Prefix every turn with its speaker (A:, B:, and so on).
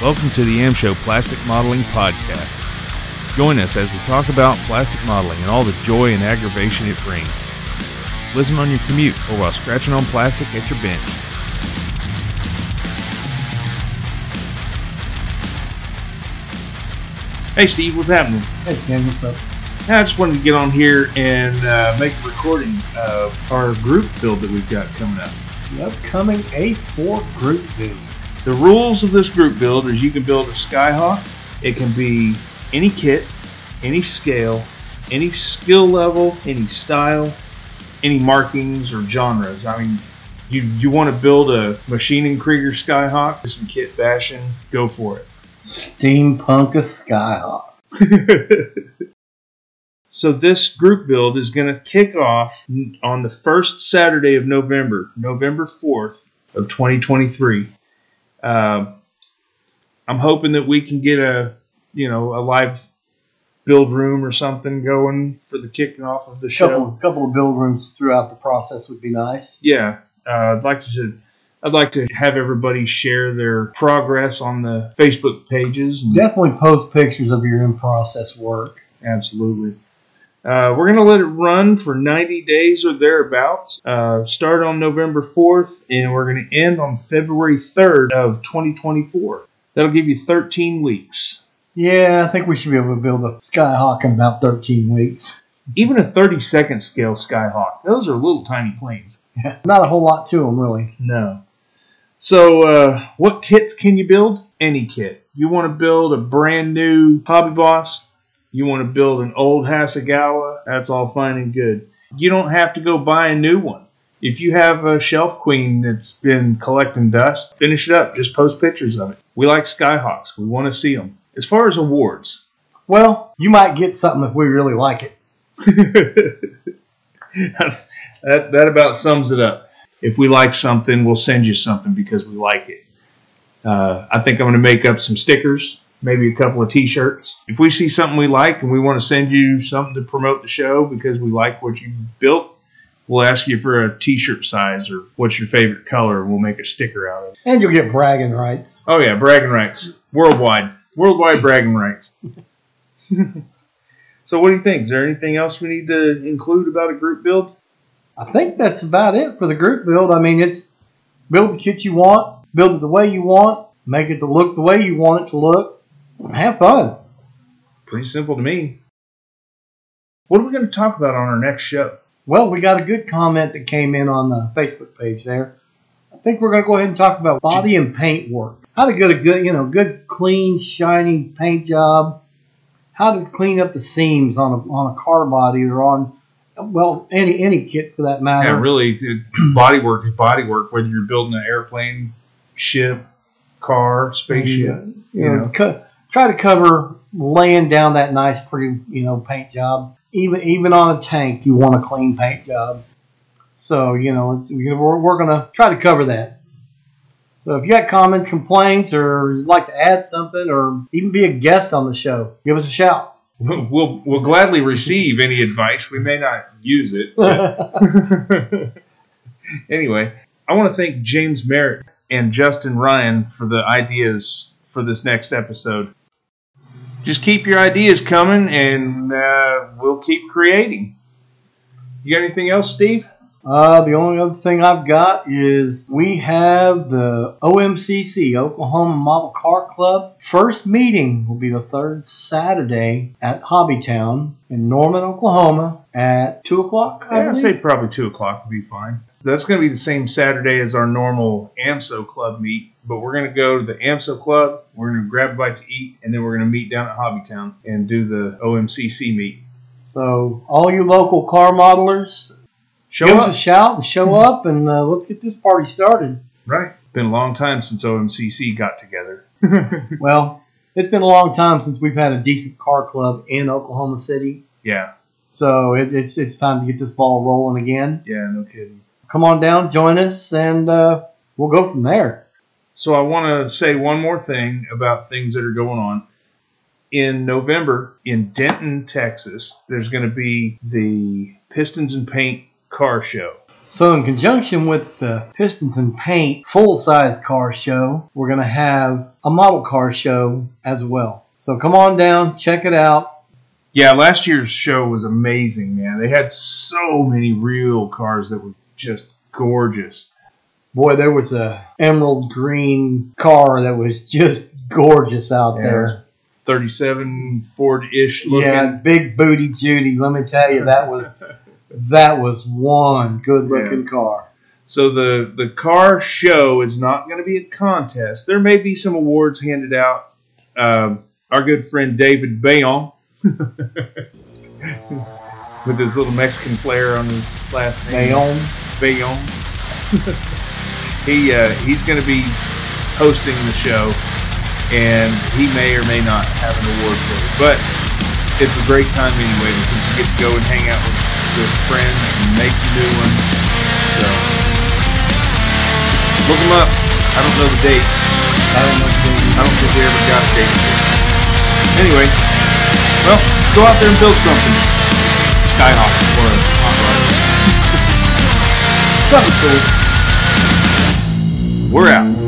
A: Welcome to the AM Show Plastic Modeling Podcast. Join us as we talk about plastic modeling and all the joy and aggravation it brings. Listen on your commute or while scratching on plastic at your bench. Hey Steve, what's happening?
B: Hey Ken, what's up?
A: I just wanted to get on here and uh, make a recording of our group build that we've got coming up.
B: The upcoming A4 group build.
A: The rules of this group build is you can build a Skyhawk. It can be any kit, any scale, any skill level, any style, any markings or genres. I mean, you you want to build a Maschinen Krieger Skyhawk, some kit bashing, go for it.
B: Steampunk a Skyhawk.
A: So this group build is going to kick off on the first Saturday of November, November 4th of 2023. Uh, I'm hoping that we can get a, you know, a live build room or something going for the kicking off of the show.
B: Couple, couple of build rooms throughout the process would be nice.
A: Yeah, uh, I'd like to. I'd like to have everybody share their progress on the Facebook pages.
B: Definitely post pictures of your in process work.
A: Absolutely. Uh, we're going to let it run for 90 days or thereabouts. Uh, start on November 4th, and we're going to end on February 3rd of 2024. That'll give you 13 weeks.
B: Yeah, I think we should be able to build a Skyhawk in about 13 weeks.
A: Even a 30 second scale Skyhawk, those are little tiny planes.
B: Not a whole lot to them, really.
A: No. So, uh, what kits can you build? Any kit. You want to build a brand new Hobby Boss? You want to build an old Hasegawa? That's all fine and good. You don't have to go buy a new one. If you have a Shelf Queen that's been collecting dust, finish it up. Just post pictures of it. We like Skyhawks. We want to see them. As far as awards,
B: Well, you might get something if we really like it.
A: that, that about sums it up. If we like something, we'll send you something because we like it. Uh, I think I'm going to make up some stickers, maybe a couple of T-shirts. If we see something we like and we want to send you something to promote the show because we like what you built, we'll ask you for a T-shirt size or what's your favorite color, and we'll make a sticker out of it.
B: And you'll get bragging rights.
A: Oh yeah, bragging rights worldwide, worldwide bragging rights. so, what do you think? Is there anything else we need to include about a group build?
B: I think that's about it for the group build. I mean, it's build the kit you want, build it the way you want, make it to look the way you want it to look, have fun.
A: Pretty simple to me. What are we going to talk about on our next show?
B: Well, we got a good comment that came in on the Facebook page there. I think we're going to go ahead and talk about body and paint work. How to get a good, you know, good, clean, shiny paint job. How to clean up the seams on a, on a car body or on, well, any any kit for that matter.
A: Yeah, really, body work is body work. Whether you're building an airplane, ship, car, spaceship.
B: Uh, you know, try to cover laying down that nice, pretty, you know, paint job. Even even on a tank, you want a clean paint job. So you know, we're, we're gonna try to cover that. So if you got comments, complaints, or you'd like to add something, or even be a guest on the show, give us a shout.
A: We'll, we'll we'll gladly receive any advice. We may not use it. anyway, I want to thank James Merritt and Justin Ryan for the ideas for this next episode. Just keep your ideas coming, and uh, we'll keep creating. You got anything else, Steve?
B: Uh, the only other thing I've got is we have the OMCC, Oklahoma Model Car Club. First meeting will be the third Saturday at Hobbytown in Norman, Oklahoma at 2 o'clock. I
A: Yeah, I'd say probably two o'clock would be fine. That's going to be the same Saturday as our normal AMSO club meet, but we're going to go to the AMSO club. We're going to grab a bite to eat, and then we're going to meet down at Hobbytown and do the OMCC meet.
B: So, all you local car modelers,
A: Show
B: give
A: up,
B: us a shout and show up, and uh, let's get this party started.
A: right? Been a long time since OMCC got together.
B: Well, it's been a long time since we've had a decent car club in Oklahoma City,
A: yeah,
B: so it, it's it's time to get this ball rolling again.
A: yeah, no kidding.
B: come on down, join us, and uh, we'll go from there.
A: So I want to say one more thing about things that are going on. In November in Denton, Texas, there's going to be the Pistons and Paint car show.
B: So, in conjunction with the Pistons and Paint full size car show, we're going to have a model car show as well. So, come on down, check it out.
A: Yeah, last year's show was amazing, man. They had so many real cars that were just gorgeous.
B: Boy, there was a emerald green car that was just gorgeous out
A: Yeah,
B: there.
A: 37 Ford ish looking.
B: Yeah, big booty Judy. Let me tell you, that was that was one good looking car.
A: So the the car show is not going to be a contest. There may be some awards handed out. Um, our good friend David Bayon, with his little Mexican flair on his last name,
B: Bayonne.
A: Bayon. he uh, he's going to be hosting the show, and he may or may not have an award for it. But it's a great time anyway because you get to go and hang out with, with friends and make some new ones. So look them up. I don't know the date.
B: I don't know.
A: I don't think they ever got a date. Anyway, well, go out there and build something. Skyhawk or a hot rod.
B: Something cool.
A: We're out.